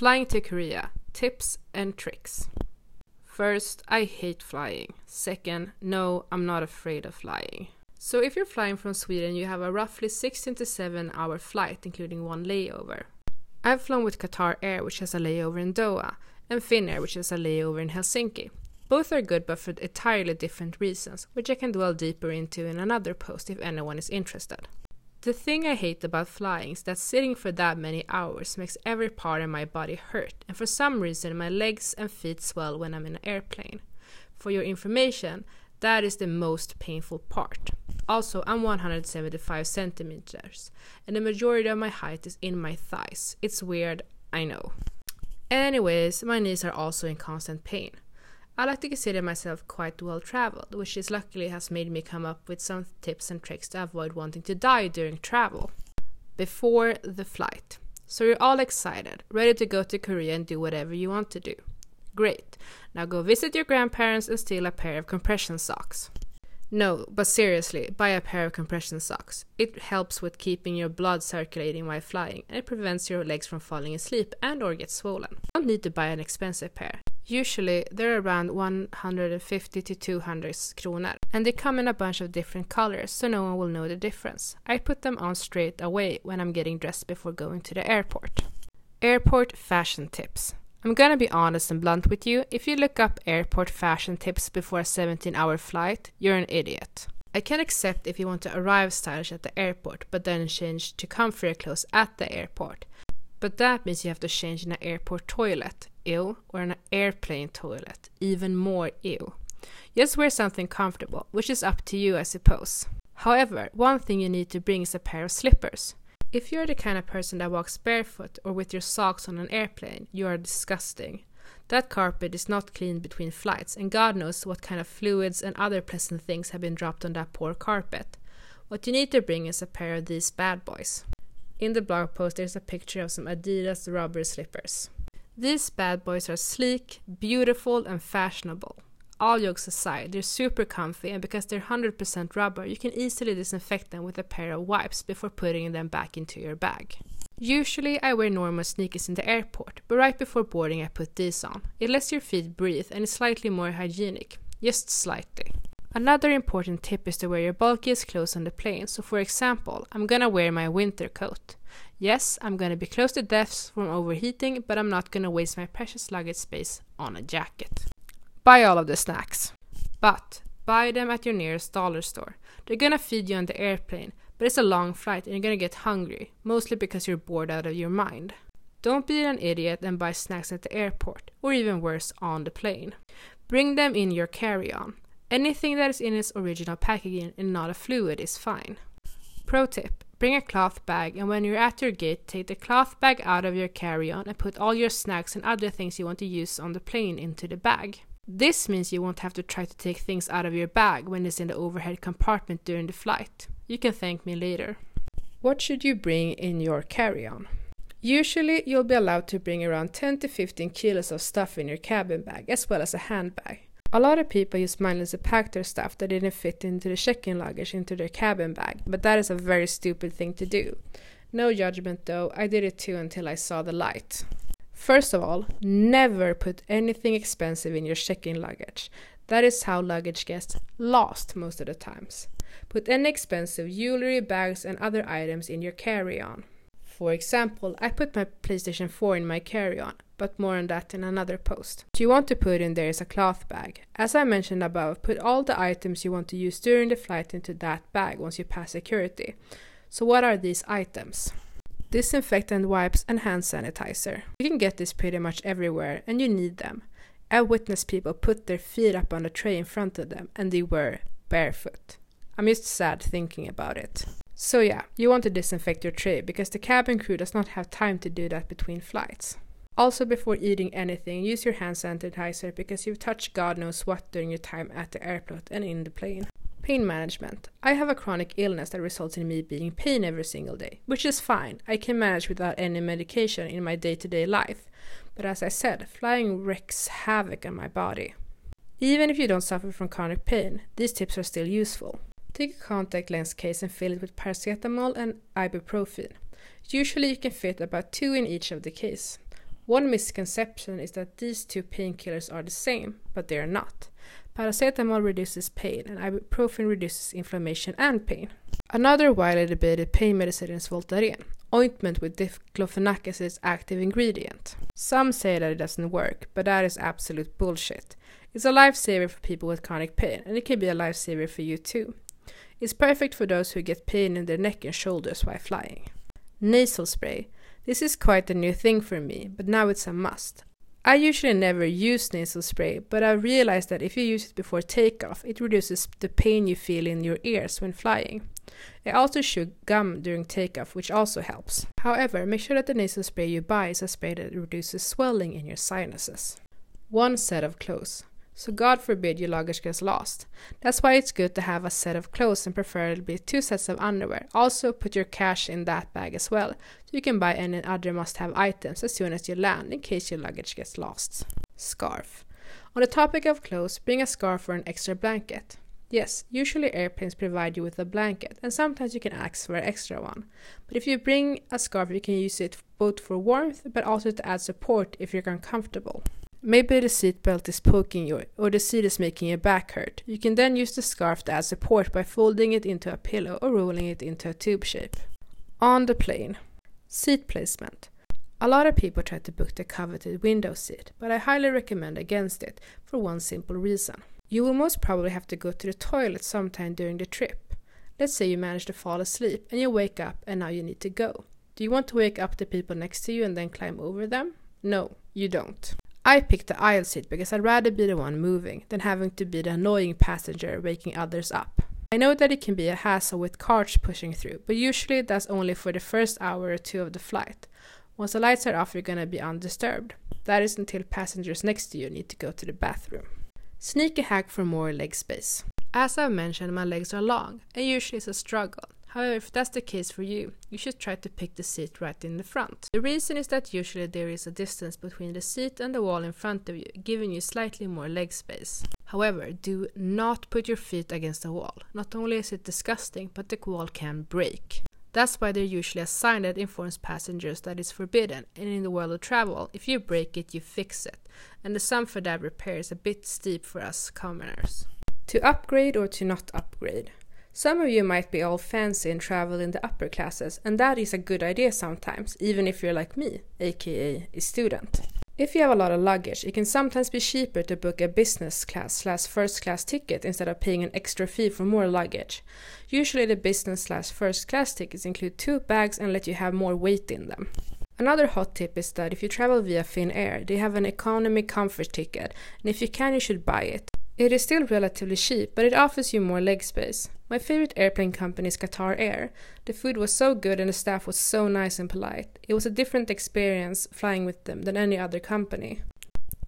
Flying to Korea Tips and Tricks. First, I hate flying. Second, no, I'm not afraid of flying. So, if you're flying from Sweden, you have a roughly 16 to 7 hour flight, including one layover. I've flown with Qatar Air, which has a layover in Doha, and Finnair, which has a layover in Helsinki. Both are good, but for entirely different reasons, which I can dwell deeper into in another post if anyone is interested. The thing I hate about flying is that sitting for that many hours makes every part of my body hurt, and for some reason my legs and feet swell when I'm in an airplane. For your information, that is the most painful part. Also, I'm 175 centimeters, and the majority of my height is in my thighs. It's weird, I know. Anyways, my knees are also in constant pain. I like to consider myself quite well traveled, which is luckily has made me come up with some tips and tricks to avoid wanting to die during travel. Before the flight. So you're all excited, ready to go to Korea and do whatever you want to do. Great. Now go visit your grandparents and steal a pair of compression socks. No, but seriously, buy a pair of compression socks. It helps with keeping your blood circulating while flying, and it prevents your legs from falling asleep and or get swollen. You don't need to buy an expensive pair. Usually they're around 150 to 200 kronor and they come in a bunch of different colors so no one will know the difference. I put them on straight away when I'm getting dressed before going to the airport. Airport fashion tips. I'm gonna be honest and blunt with you. If you look up airport fashion tips before a 17 hour flight, you're an idiot. I can accept if you want to arrive stylish at the airport but then change to comfier clothes at the airport. But that means you have to change in an airport toilet, ew, or an airplane toilet, even more ew. Just wear something comfortable, which is up to you, I suppose. However, one thing you need to bring is a pair of slippers. If you're the kind of person that walks barefoot or with your socks on an airplane, you are disgusting. That carpet is not cleaned between flights, and God knows what kind of fluids and other pleasant things have been dropped on that poor carpet. What you need to bring is a pair of these bad boys. In the blog post, there's a picture of some Adidas rubber slippers. These bad boys are sleek, beautiful, and fashionable. All jokes aside, they're super comfy, and because they're 100% rubber, you can easily disinfect them with a pair of wipes before putting them back into your bag. Usually, I wear normal sneakers in the airport, but right before boarding, I put these on. It lets your feet breathe and is slightly more hygienic, just slightly. Another important tip is to wear your bulkiest clothes on the plane. So, for example, I'm gonna wear my winter coat. Yes, I'm gonna be close to death from overheating, but I'm not gonna waste my precious luggage space on a jacket. Buy all of the snacks. But buy them at your nearest dollar store. They're gonna feed you on the airplane, but it's a long flight and you're gonna get hungry, mostly because you're bored out of your mind. Don't be an idiot and buy snacks at the airport, or even worse, on the plane. Bring them in your carry on. Anything that is in its original packaging and not a fluid is fine. Pro tip Bring a cloth bag, and when you're at your gate, take the cloth bag out of your carry on and put all your snacks and other things you want to use on the plane into the bag. This means you won't have to try to take things out of your bag when it's in the overhead compartment during the flight. You can thank me later. What should you bring in your carry on? Usually, you'll be allowed to bring around 10 to 15 kilos of stuff in your cabin bag, as well as a handbag. A lot of people use mindlessly pack their stuff that didn't fit into the check-in luggage into their cabin bag, but that is a very stupid thing to do. No judgment though, I did it too until I saw the light. First of all, never put anything expensive in your check-in luggage. That is how luggage gets lost most of the times. Put any expensive jewelry, bags, and other items in your carry-on. For example, I put my PlayStation 4 in my carry-on but more on that in another post. What you want to put in there is a cloth bag. As I mentioned above, put all the items you want to use during the flight into that bag once you pass security. So what are these items? Disinfectant wipes and hand sanitizer. You can get this pretty much everywhere and you need them. I witnessed people put their feet up on the tray in front of them and they were barefoot. I'm just sad thinking about it. So yeah, you want to disinfect your tray because the cabin crew does not have time to do that between flights. Also, before eating anything, use your hand sanitizer because you've touched God knows what during your time at the airport and in the plane. Pain management. I have a chronic illness that results in me being in pain every single day, which is fine. I can manage without any medication in my day to day life. But as I said, flying wreaks havoc on my body. Even if you don't suffer from chronic pain, these tips are still useful. Take a contact lens case and fill it with paracetamol and ibuprofen. Usually you can fit about two in each of the case. One misconception is that these two painkillers are the same, but they are not. Paracetamol reduces pain and ibuprofen reduces inflammation and pain. Another widely debated pain medicine is Voltaren, ointment with diclofenac as its active ingredient. Some say that it doesn't work, but that is absolute bullshit. It's a lifesaver for people with chronic pain, and it can be a lifesaver for you too. It's perfect for those who get pain in their neck and shoulders while flying. Nasal spray. This is quite a new thing for me, but now it's a must. I usually never use nasal spray, but I realized that if you use it before takeoff, it reduces the pain you feel in your ears when flying. I also chew gum during takeoff, which also helps. However, make sure that the nasal spray you buy is a spray that reduces swelling in your sinuses. One set of clothes. So God forbid your luggage gets lost. That's why it's good to have a set of clothes and preferably two sets of underwear. Also put your cash in that bag as well, so you can buy any other must-have items as soon as you land in case your luggage gets lost. Scarf. On the topic of clothes, bring a scarf or an extra blanket. Yes, usually airplanes provide you with a blanket, and sometimes you can ask for an extra one. But if you bring a scarf, you can use it both for warmth but also to add support if you're uncomfortable. Maybe the seat belt is poking you or the seat is making your back hurt. You can then use the scarf to add support by folding it into a pillow or rolling it into a tube shape. On the plane. Seat placement. A lot of people try to book the coveted window seat, but I highly recommend against it for one simple reason. You will most probably have to go to the toilet sometime during the trip. Let's say you manage to fall asleep and you wake up and now you need to go. Do you want to wake up the people next to you and then climb over them? No, you don't. I picked the aisle seat because I'd rather be the one moving than having to be the annoying passenger waking others up. I know that it can be a hassle with carts pushing through, but usually that's only for the first hour or two of the flight. Once the lights are off, you're gonna be undisturbed. That is until passengers next to you need to go to the bathroom. Sneaky hack for more leg space. As I've mentioned, my legs are long, and usually it's a struggle. However, if that's the case for you, you should try to pick the seat right in the front. The reason is that usually there is a distance between the seat and the wall in front of you, giving you slightly more leg space. However, do not put your feet against the wall. Not only is it disgusting, but the wall can break. That's why there's usually a sign that informs passengers that it's forbidden, and in the world of travel, if you break it, you fix it. And the sum for that repair is a bit steep for us commoners. To upgrade or to not upgrade. Some of you might be all fancy and travel in the upper classes, and that is a good idea sometimes, even if you're like me, aka a student. If you have a lot of luggage, it can sometimes be cheaper to book a business class slash first class ticket instead of paying an extra fee for more luggage. Usually the business slash first class tickets include two bags and let you have more weight in them. Another hot tip is that if you travel via Finnair, they have an economy comfort ticket, and if you can, you should buy it. It is still relatively cheap, but it offers you more leg space. My favorite airplane company is Qatar Air. The food was so good and the staff was so nice and polite. It was a different experience flying with them than any other company.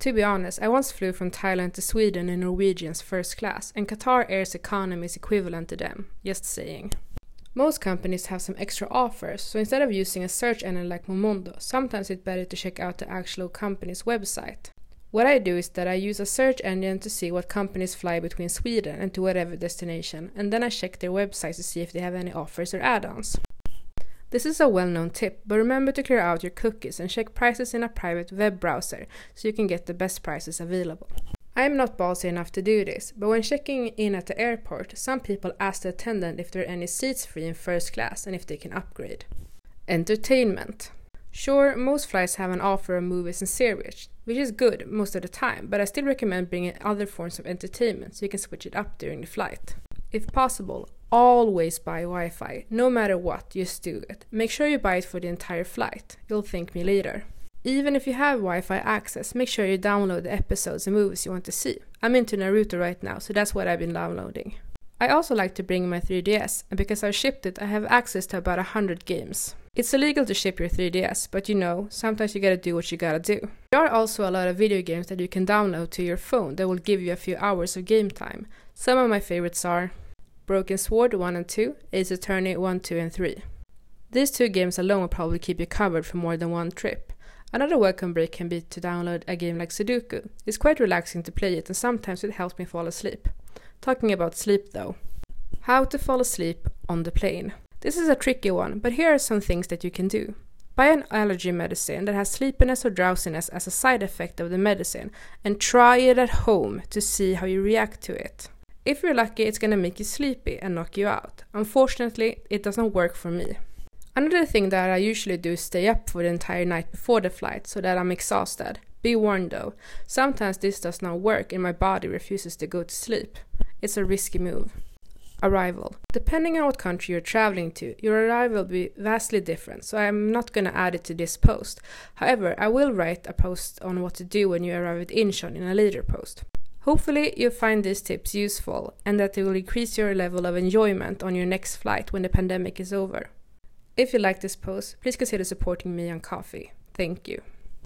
To be honest, I once flew from Thailand to Sweden in Norwegian's first class, and Qatar Air's economy is equivalent to them. Just saying. Most companies have some extra offers, so instead of using a search engine like Momondo, sometimes it's better to check out the actual company's website. What I do is that I use a search engine to see what companies fly between Sweden and to whatever destination, and then I check their websites to see if they have any offers or add ons. This is a well known tip, but remember to clear out your cookies and check prices in a private web browser so you can get the best prices available. I am not ballsy enough to do this, but when checking in at the airport, some people ask the attendant if there are any seats free in first class and if they can upgrade. Entertainment. Sure, most flights have an offer of movies and series, which is good most of the time, but I still recommend bringing other forms of entertainment so you can switch it up during the flight. If possible, always buy Wi Fi. No matter what, just do it. Make sure you buy it for the entire flight. You'll thank me later. Even if you have Wi Fi access, make sure you download the episodes and movies you want to see. I'm into Naruto right now, so that's what I've been downloading. I also like to bring my 3DS, and because I've shipped it, I have access to about 100 games. It's illegal to ship your 3DS, but you know, sometimes you gotta do what you gotta do. There are also a lot of video games that you can download to your phone that will give you a few hours of game time. Some of my favorites are Broken Sword 1 and 2, Ace Attorney 1, 2, and 3. These two games alone will probably keep you covered for more than one trip. Another welcome break can be to download a game like Sudoku. It's quite relaxing to play it and sometimes it helps me fall asleep. Talking about sleep though. How to fall asleep on the plane. This is a tricky one, but here are some things that you can do. Buy an allergy medicine that has sleepiness or drowsiness as a side effect of the medicine and try it at home to see how you react to it. If you're lucky, it's gonna make you sleepy and knock you out. Unfortunately, it doesn't work for me. Another thing that I usually do is stay up for the entire night before the flight so that I'm exhausted. Be warned though, sometimes this does not work and my body refuses to go to sleep. It's a risky move. Arrival. Depending on what country you're traveling to, your arrival will be vastly different, so I'm not going to add it to this post. However, I will write a post on what to do when you arrive at Incheon in a later post. Hopefully, you'll find these tips useful and that they will increase your level of enjoyment on your next flight when the pandemic is over. If you like this post, please consider supporting me on Ko-fi. Thank you.